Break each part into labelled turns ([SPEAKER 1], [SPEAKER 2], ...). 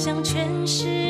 [SPEAKER 1] 向全世界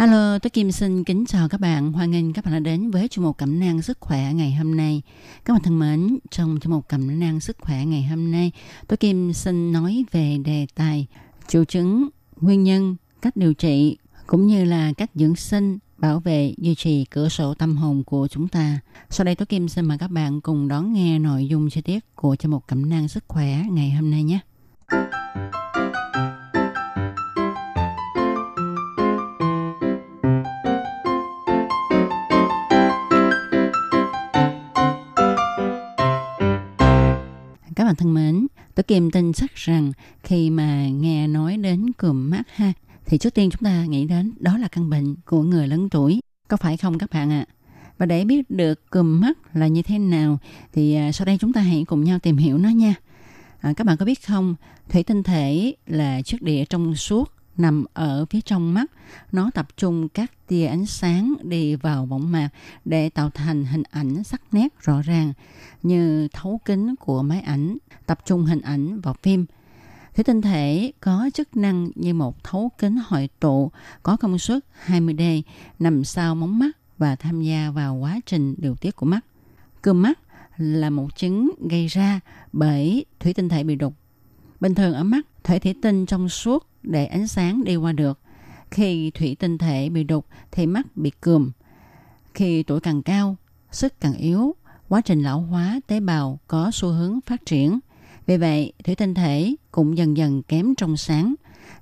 [SPEAKER 2] Hello, tôi Kim xin kính chào các bạn. Hoan nghênh các bạn đã đến với chuyên mục cẩm nang sức khỏe ngày hôm nay. Các bạn thân mến, trong chuyên mục cẩm nang sức khỏe ngày hôm nay, tôi Kim xin nói về đề tài triệu chứng, nguyên nhân, cách điều trị cũng như là cách dưỡng sinh bảo vệ duy trì cửa sổ tâm hồn của chúng ta. Sau đây tôi Kim xin mời các bạn cùng đón nghe nội dung chi tiết của chuyên mục cẩm nang sức khỏe ngày hôm nay nhé. Bạn thân mến, tôi Kim tin chắc rằng khi mà nghe nói đến cườm mắt ha, thì trước tiên chúng ta nghĩ đến đó là căn bệnh của người lớn tuổi. Có phải không các bạn ạ? À? Và để biết được cườm mắt là như thế nào thì à, sau đây chúng ta hãy cùng nhau tìm hiểu nó nha. À, các bạn có biết không, thủy tinh thể là chất địa trong suốt nằm ở phía trong mắt. Nó tập trung các tia ánh sáng đi vào võng mạc để tạo thành hình ảnh sắc nét rõ ràng như thấu kính của máy ảnh, tập trung hình ảnh vào phim. Thủy tinh thể có chức năng như một thấu kính hội tụ có công suất 20D nằm sau móng mắt và tham gia vào quá trình điều tiết của mắt. Cơm mắt là một chứng gây ra bởi thủy tinh thể bị đục. Bình thường ở mắt, thể thủy tinh trong suốt để ánh sáng đi qua được. Khi thủy tinh thể bị đục thì mắt bị cườm. Khi tuổi càng cao, sức càng yếu, quá trình lão hóa tế bào có xu hướng phát triển. Vì vậy, thủy tinh thể cũng dần dần kém trong sáng,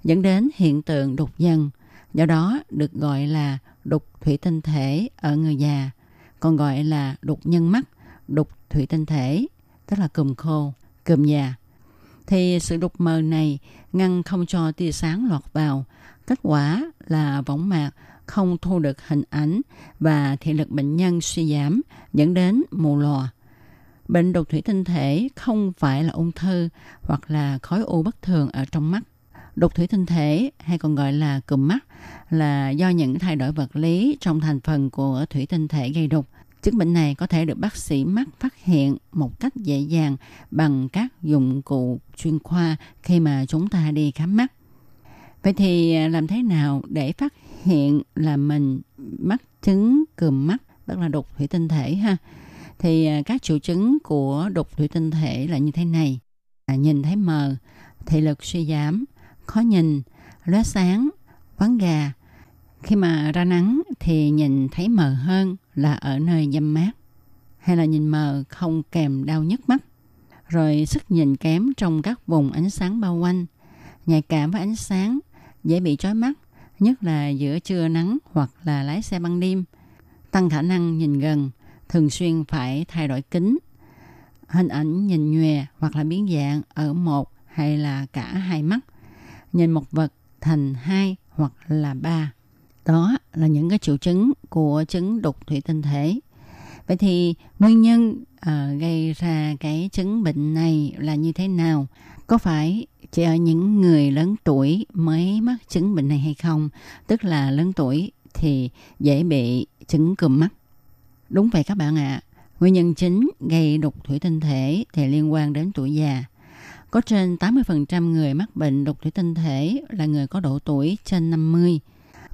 [SPEAKER 2] dẫn đến hiện tượng đục dần. Do đó được gọi là đục thủy tinh thể ở người già, còn gọi là đục nhân mắt, đục thủy tinh thể, tức là cùm khô, cùm già. Thì sự đục mờ này ngăn không cho tia sáng lọt vào. Kết quả là võng mạc không thu được hình ảnh và thị lực bệnh nhân suy giảm, dẫn đến mù lòa. Bệnh đục thủy tinh thể không phải là ung thư hoặc là khối u bất thường ở trong mắt. Đục thủy tinh thể, hay còn gọi là cụm mắt, là do những thay đổi vật lý trong thành phần của thủy tinh thể gây đục. Chứng bệnh này có thể được bác sĩ mắt phát hiện một cách dễ dàng bằng các dụng cụ chuyên khoa khi mà chúng ta đi khám mắt. Vậy thì làm thế nào để phát hiện là mình mắc chứng cườm mắt, tức là đục thủy tinh thể ha? Thì à, các triệu chứng của đục thủy tinh thể là như thế này. À, nhìn thấy mờ, thị lực suy giảm, khó nhìn, lóe sáng, quán gà. Khi mà ra nắng thì nhìn thấy mờ hơn là ở nơi dâm mát. Hay là nhìn mờ không kèm đau nhức mắt. Rồi sức nhìn kém trong các vùng ánh sáng bao quanh. Nhạy cảm với ánh sáng, dễ bị chói mắt, nhất là giữa trưa nắng hoặc là lái xe ban đêm. Tăng khả năng nhìn gần, thường xuyên phải thay đổi kính. Hình ảnh nhìn nhòe hoặc là biến dạng ở một hay là cả hai mắt. Nhìn một vật thành hai hoặc là ba. Đó là những cái triệu chứng của chứng đục thủy tinh thể. Vậy thì nguyên nhân uh, gây ra cái chứng bệnh này là như thế nào? Có phải chỉ ở những người lớn tuổi mới mắc chứng bệnh này hay không? Tức là lớn tuổi thì dễ bị chứng cườm mắt. Đúng vậy các bạn ạ. À. Nguyên nhân chính gây đục thủy tinh thể thì liên quan đến tuổi già. Có trên 80% người mắc bệnh đục thủy tinh thể là người có độ tuổi trên 50.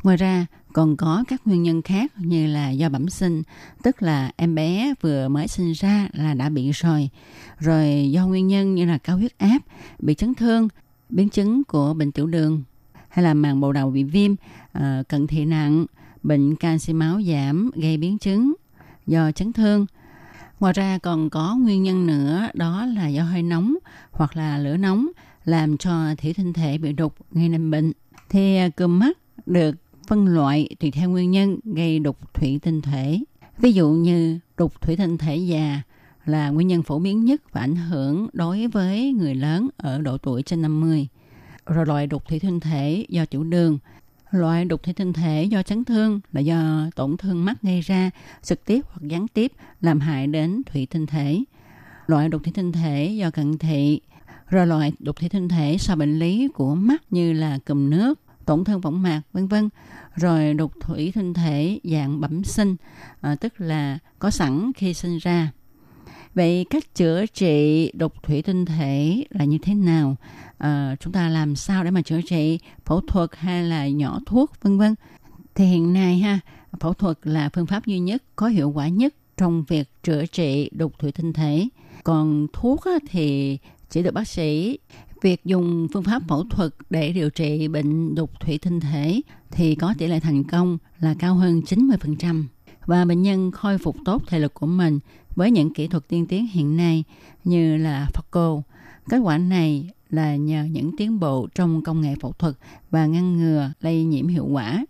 [SPEAKER 2] Ngoài ra, còn có các nguyên nhân khác như là do bẩm sinh, tức là em bé vừa mới sinh ra là đã bị rồi. Rồi do nguyên nhân như là cao huyết áp, bị chấn thương, biến chứng của bệnh tiểu đường, hay là màng bầu đầu bị viêm, ờ, cận thị nặng, bệnh canxi máu giảm gây biến chứng do chấn thương. Ngoài ra còn có nguyên nhân nữa đó là do hơi nóng hoặc là lửa nóng làm cho thủy tinh thể bị đục gây nên bệnh. Thì à, mắt được phân loại tùy theo nguyên nhân gây đục thủy tinh thể. Ví dụ như đục thủy tinh thể già là nguyên nhân phổ biến nhất và ảnh hưởng đối với người lớn ở độ tuổi trên 50. Rồi loại đục thủy tinh thể do tiểu đường Loại đục thủy tinh thể do chấn thương là do tổn thương mắt gây ra, trực tiếp hoặc gián tiếp làm hại đến thủy tinh thể. Loại đục thủy tinh thể do cận thị, rồi loại đục thủy tinh thể sau bệnh lý của mắt như là cùm nước, tổn thương võng mạc, vân vân. Rồi đục thủy tinh thể dạng bẩm sinh, à, tức là có sẵn khi sinh ra. Vậy cách chữa trị đục thủy tinh thể là như thế nào? À, chúng ta làm sao để mà chữa trị phẫu thuật hay là nhỏ thuốc vân vân? Thì hiện nay ha, phẫu thuật là phương pháp duy nhất có hiệu quả nhất trong việc chữa trị đục thủy tinh thể. Còn thuốc thì chỉ được bác sĩ việc dùng phương pháp phẫu thuật để điều trị bệnh đục thủy tinh thể thì có tỷ lệ thành công là cao hơn 90% và bệnh nhân khôi phục tốt thể lực của mình với những kỹ thuật tiên tiến hiện nay như là phaco. Kết quả này là nhờ những tiến bộ trong công nghệ phẫu thuật và ngăn ngừa lây nhiễm hiệu quả.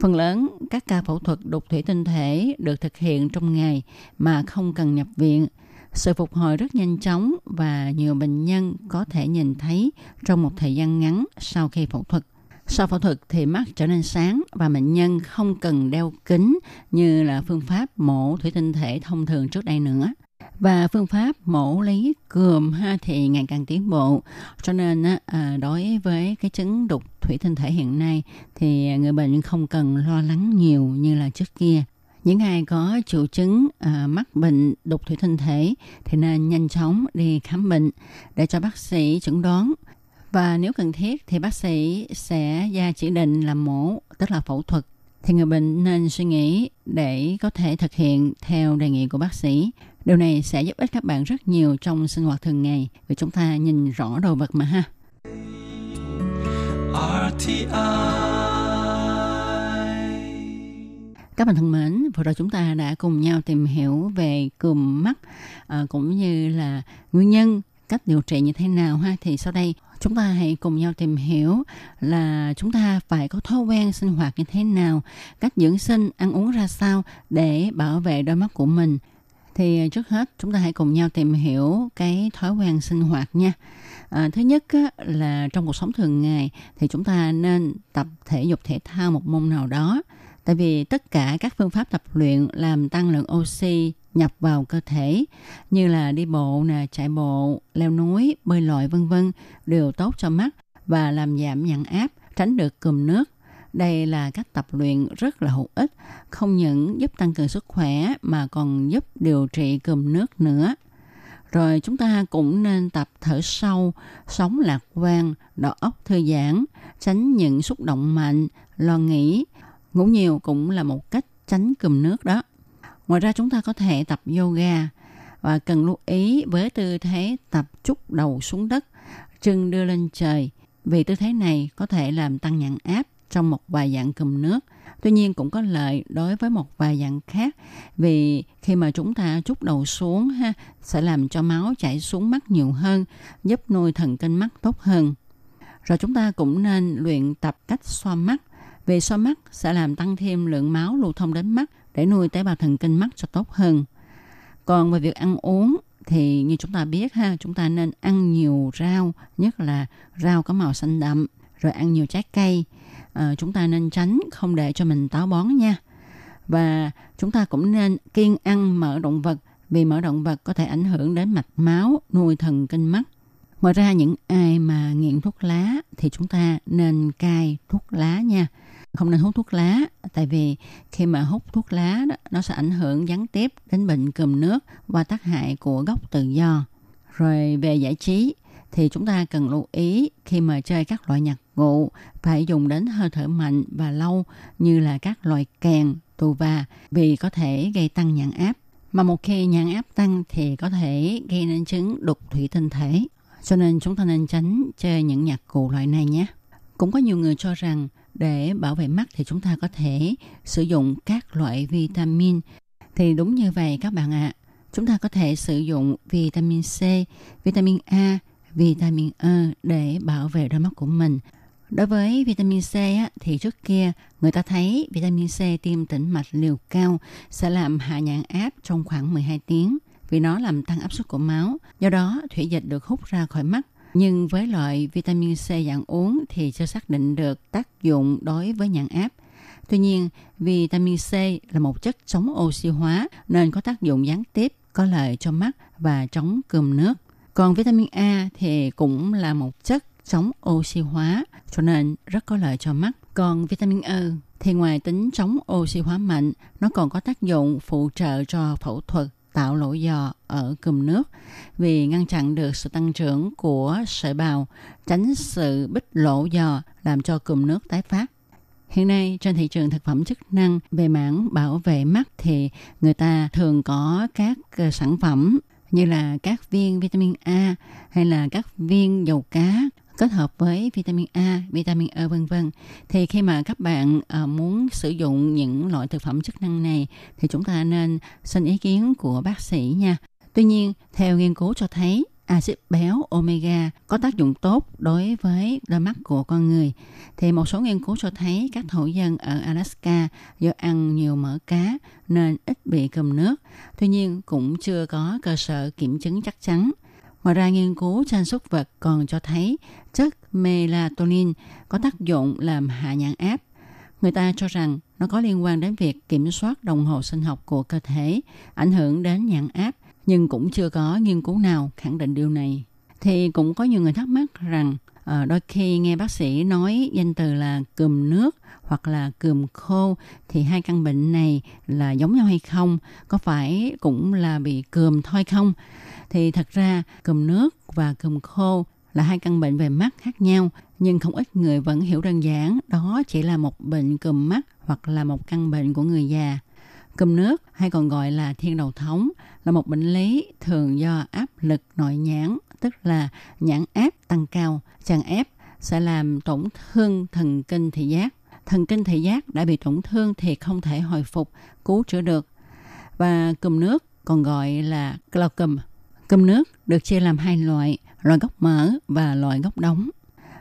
[SPEAKER 2] Phần lớn các ca phẫu thuật đục thủy tinh thể được thực hiện trong ngày mà không cần nhập viện. Sự phục hồi rất nhanh chóng và nhiều bệnh nhân có thể nhìn thấy trong một thời gian ngắn sau khi phẫu thuật. Sau phẫu thuật thì mắt trở nên sáng và bệnh nhân không cần đeo kính như là phương pháp mổ thủy tinh thể thông thường trước đây nữa. Và phương pháp mổ lấy cườm ha thì ngày càng tiến bộ. Cho nên à, đối với cái chứng đục thủy tinh thể hiện nay thì người bệnh không cần lo lắng nhiều như là trước kia. Những ai có triệu chứng à, mắc bệnh đục thủy tinh thể thì nên nhanh chóng đi khám bệnh để cho bác sĩ chẩn đoán và nếu cần thiết thì bác sĩ sẽ ra chỉ định làm mổ, tức là phẫu thuật. Thì người bệnh nên suy nghĩ để có thể thực hiện theo đề nghị của bác sĩ. Điều này sẽ giúp ích các bạn rất nhiều trong sinh hoạt thường ngày vì chúng ta nhìn rõ đồ vật mà ha. RTI các bạn thân mến, vừa rồi chúng ta đã cùng nhau tìm hiểu về cùm mắt à, cũng như là nguyên nhân cách điều trị như thế nào ha thì sau đây chúng ta hãy cùng nhau tìm hiểu là chúng ta phải có thói quen sinh hoạt như thế nào, cách dưỡng sinh, ăn uống ra sao để bảo vệ đôi mắt của mình. Thì ờ, trước hết chúng ta hãy cùng nhau tìm hiểu cái thói quen sinh hoạt nha. À, thứ nhất á, là trong cuộc sống thường ngày thì chúng ta nên tập thể dục thể thao một môn nào đó. Tại vì tất cả các phương pháp tập luyện làm tăng lượng oxy nhập vào cơ thể như là đi bộ nè, chạy bộ, leo núi, bơi lội vân vân đều tốt cho mắt và làm giảm nhãn áp, tránh được cùm nước. Đây là cách tập luyện rất là hữu ích, không những giúp tăng cường sức khỏe mà còn giúp điều trị cùm nước nữa. Rồi chúng ta cũng nên tập thở sâu, sống lạc quan, đầu óc thư giãn, tránh những xúc động mạnh, lo nghĩ. Ngủ nhiều cũng là một cách tránh cùm nước đó. Ngoài ra chúng ta có thể tập yoga và cần lưu ý với tư thế tập chúc đầu xuống đất, chân đưa lên trời vì tư thế này có thể làm tăng nhận áp trong một vài dạng cùm nước. Tuy nhiên cũng có lợi đối với một vài dạng khác vì khi mà chúng ta chúc đầu xuống ha sẽ làm cho máu chảy xuống mắt nhiều hơn, giúp nuôi thần kinh mắt tốt hơn. Rồi chúng ta cũng nên luyện tập cách xoa mắt vì xoa mắt sẽ làm tăng thêm lượng máu lưu thông đến mắt để nuôi tế bào thần kinh mắt cho tốt hơn. Còn về việc ăn uống thì như chúng ta biết ha, chúng ta nên ăn nhiều rau, nhất là rau có màu xanh đậm, rồi ăn nhiều trái cây. À, chúng ta nên tránh không để cho mình táo bón nha. Và chúng ta cũng nên kiêng ăn mỡ động vật vì mỡ động vật có thể ảnh hưởng đến mạch máu, nuôi thần kinh mắt. Ngoài ra những ai mà nghiện thuốc lá thì chúng ta nên cai thuốc lá nha không nên hút thuốc lá tại vì khi mà hút thuốc lá đó, nó sẽ ảnh hưởng gián tiếp đến bệnh cùm nước và tác hại của gốc tự do rồi về giải trí thì chúng ta cần lưu ý khi mà chơi các loại nhạc cụ phải dùng đến hơi thở mạnh và lâu như là các loại kèn, tù và vì có thể gây tăng nhãn áp. Mà một khi nhãn áp tăng thì có thể gây nên chứng đục thủy tinh thể. Cho nên chúng ta nên tránh chơi những nhạc cụ loại này nhé. Cũng có nhiều người cho rằng để bảo vệ mắt thì chúng ta có thể sử dụng các loại vitamin thì đúng như vậy các bạn ạ à. chúng ta có thể sử dụng vitamin C, vitamin A, vitamin E để bảo vệ đôi mắt của mình. Đối với vitamin C á, thì trước kia người ta thấy vitamin C tiêm tĩnh mạch liều cao sẽ làm hạ nhãn áp trong khoảng 12 tiếng vì nó làm tăng áp suất của máu. Do đó, thủy dịch được hút ra khỏi mắt. Nhưng với loại vitamin C dạng uống thì chưa xác định được tác dụng đối với nhãn áp. Tuy nhiên, vitamin C là một chất chống oxy hóa nên có tác dụng gián tiếp có lợi cho mắt và chống cườm nước. Còn vitamin A thì cũng là một chất chống oxy hóa cho nên rất có lợi cho mắt. Còn vitamin E thì ngoài tính chống oxy hóa mạnh, nó còn có tác dụng phụ trợ cho phẫu thuật tạo lỗ giò ở cùm nước vì ngăn chặn được sự tăng trưởng của sợi bào, tránh sự bích lỗ giò làm cho cùm nước tái phát. Hiện nay trên thị trường thực phẩm chức năng về mảng bảo vệ mắt thì người ta thường có các ờ, sản phẩm như là các viên vitamin A hay là các viên dầu cá kết hợp với vitamin A, vitamin E vân vân. Thì khi mà các bạn uh, muốn sử dụng những loại thực phẩm chức năng này thì chúng ta nên xin ý kiến của bác sĩ nha. Tuy nhiên, theo nghiên cứu cho thấy axit béo omega có tác dụng tốt đối với đôi mắt của con người. Thì một số nghiên cứu cho thấy các thổ dân ở Alaska do ăn nhiều mỡ cá nên ít bị cầm nước. Tuy nhiên cũng chưa có cơ sở kiểm chứng chắc chắn. Ngoài ra nghiên cứu trên súc vật còn cho thấy chất melatonin có tác dụng làm hạ nhãn áp. Người ta cho rằng nó có liên quan đến việc kiểm soát đồng hồ sinh học của cơ thể, ảnh hưởng đến nhãn áp, nhưng cũng chưa có nghiên cứu nào khẳng định điều này. Thì cũng có nhiều người thắc mắc rằng ờ, đôi khi nghe bác sĩ nói danh từ là cườm nước hoặc là cườm khô thì hai căn bệnh này là giống nhau hay không? Có phải cũng là bị cườm thôi không? Thì thật ra cùm nước và cùm khô là hai căn bệnh về mắt khác nhau nhưng không ít người vẫn hiểu đơn giản đó chỉ là một bệnh cùm mắt hoặc là một căn bệnh của người già. Cùm nước hay còn gọi là thiên đầu thống là một bệnh lý thường do áp lực nội nhãn, tức là nhãn áp tăng cao, chằng ép sẽ làm tổn thương thần kinh thị giác. Thần kinh thị giác đã bị tổn thương thì không thể hồi phục, cứu chữa được. Và cùm nước còn gọi là glaucom Cơm nước được chia làm hai loại, loại gốc mỡ và loại gốc đóng.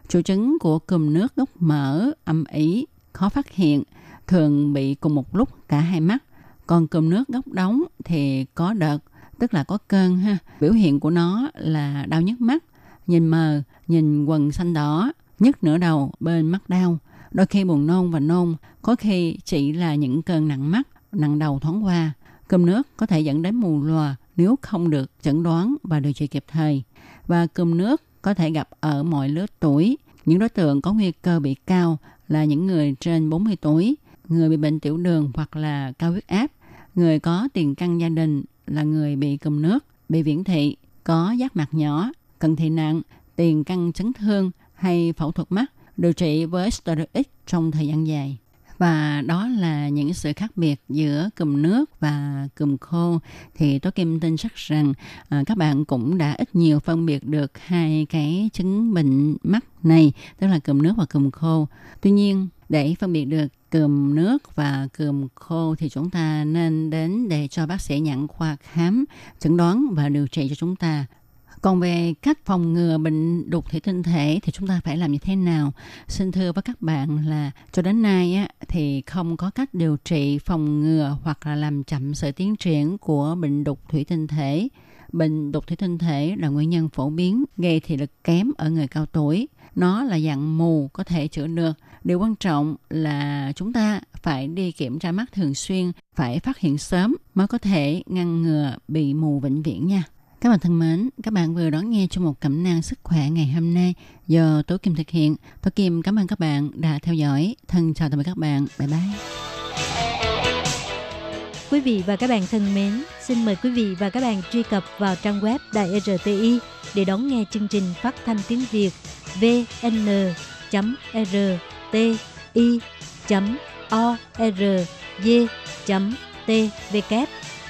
[SPEAKER 2] Triệu chứng của cơm nước gốc mỡ âm ý khó phát hiện, thường bị cùng một lúc cả hai mắt. Còn cơm nước gốc đóng thì có đợt, tức là có cơn ha. Biểu hiện của nó là đau nhức mắt, nhìn mờ, nhìn quần xanh đỏ, nhức nửa đầu bên mắt đau. Đôi khi buồn nôn và nôn, có khi chỉ là những cơn nặng mắt, nặng đầu thoáng qua. Cơm nước có thể dẫn đến mù lòa, nếu không được chẩn đoán và điều trị kịp thời. Và cơm nước có thể gặp ở mọi lứa tuổi. Những đối tượng có nguy cơ bị cao là những người trên 40 tuổi, người bị bệnh tiểu đường hoặc là cao huyết áp, người có tiền căn gia đình là người bị cơm nước, bị viễn thị, có giác mạc nhỏ, cận thị nặng, tiền căn chấn thương hay phẫu thuật mắt, điều trị với steroid trong thời gian dài và đó là những sự khác biệt giữa cùm nước và cùm khô. Thì tôi kim tin chắc rằng à, các bạn cũng đã ít nhiều phân biệt được hai cái chứng bệnh mắt này tức là cùm nước và cùm khô. Tuy nhiên để phân biệt được cùm nước và cùm khô thì chúng ta nên đến để cho bác sĩ nhận khoa khám chẩn đoán và điều trị cho chúng ta. Còn về cách phòng ngừa bệnh đục thủy tinh thể thì chúng ta phải làm như thế nào? Xin thưa với các bạn là cho đến nay á, thì không có cách điều trị phòng ngừa hoặc là làm chậm sự tiến triển của bệnh đục thủy tinh thể. Bệnh đục thủy tinh thể là nguyên nhân phổ biến gây thị lực kém ở người cao tuổi. Nó là dạng mù có thể chữa được. Điều quan trọng là chúng ta phải đi kiểm tra mắt thường xuyên, phải phát hiện sớm mới có thể ngăn ngừa bị mù vĩnh viễn nha. Các bạn thân mến, các bạn vừa đón nghe chương một cẩm nang sức khỏe ngày hôm nay do Tố Kim thực hiện. Tố Kim cảm ơn các bạn đã theo dõi. Thân chào tạm biệt các bạn. Bye bye.
[SPEAKER 3] Quý vị và các bạn thân mến, xin mời quý vị và các bạn truy cập vào trang web Đài RTI để đón nghe chương trình phát thanh tiếng Việt vn.rti.org.tvk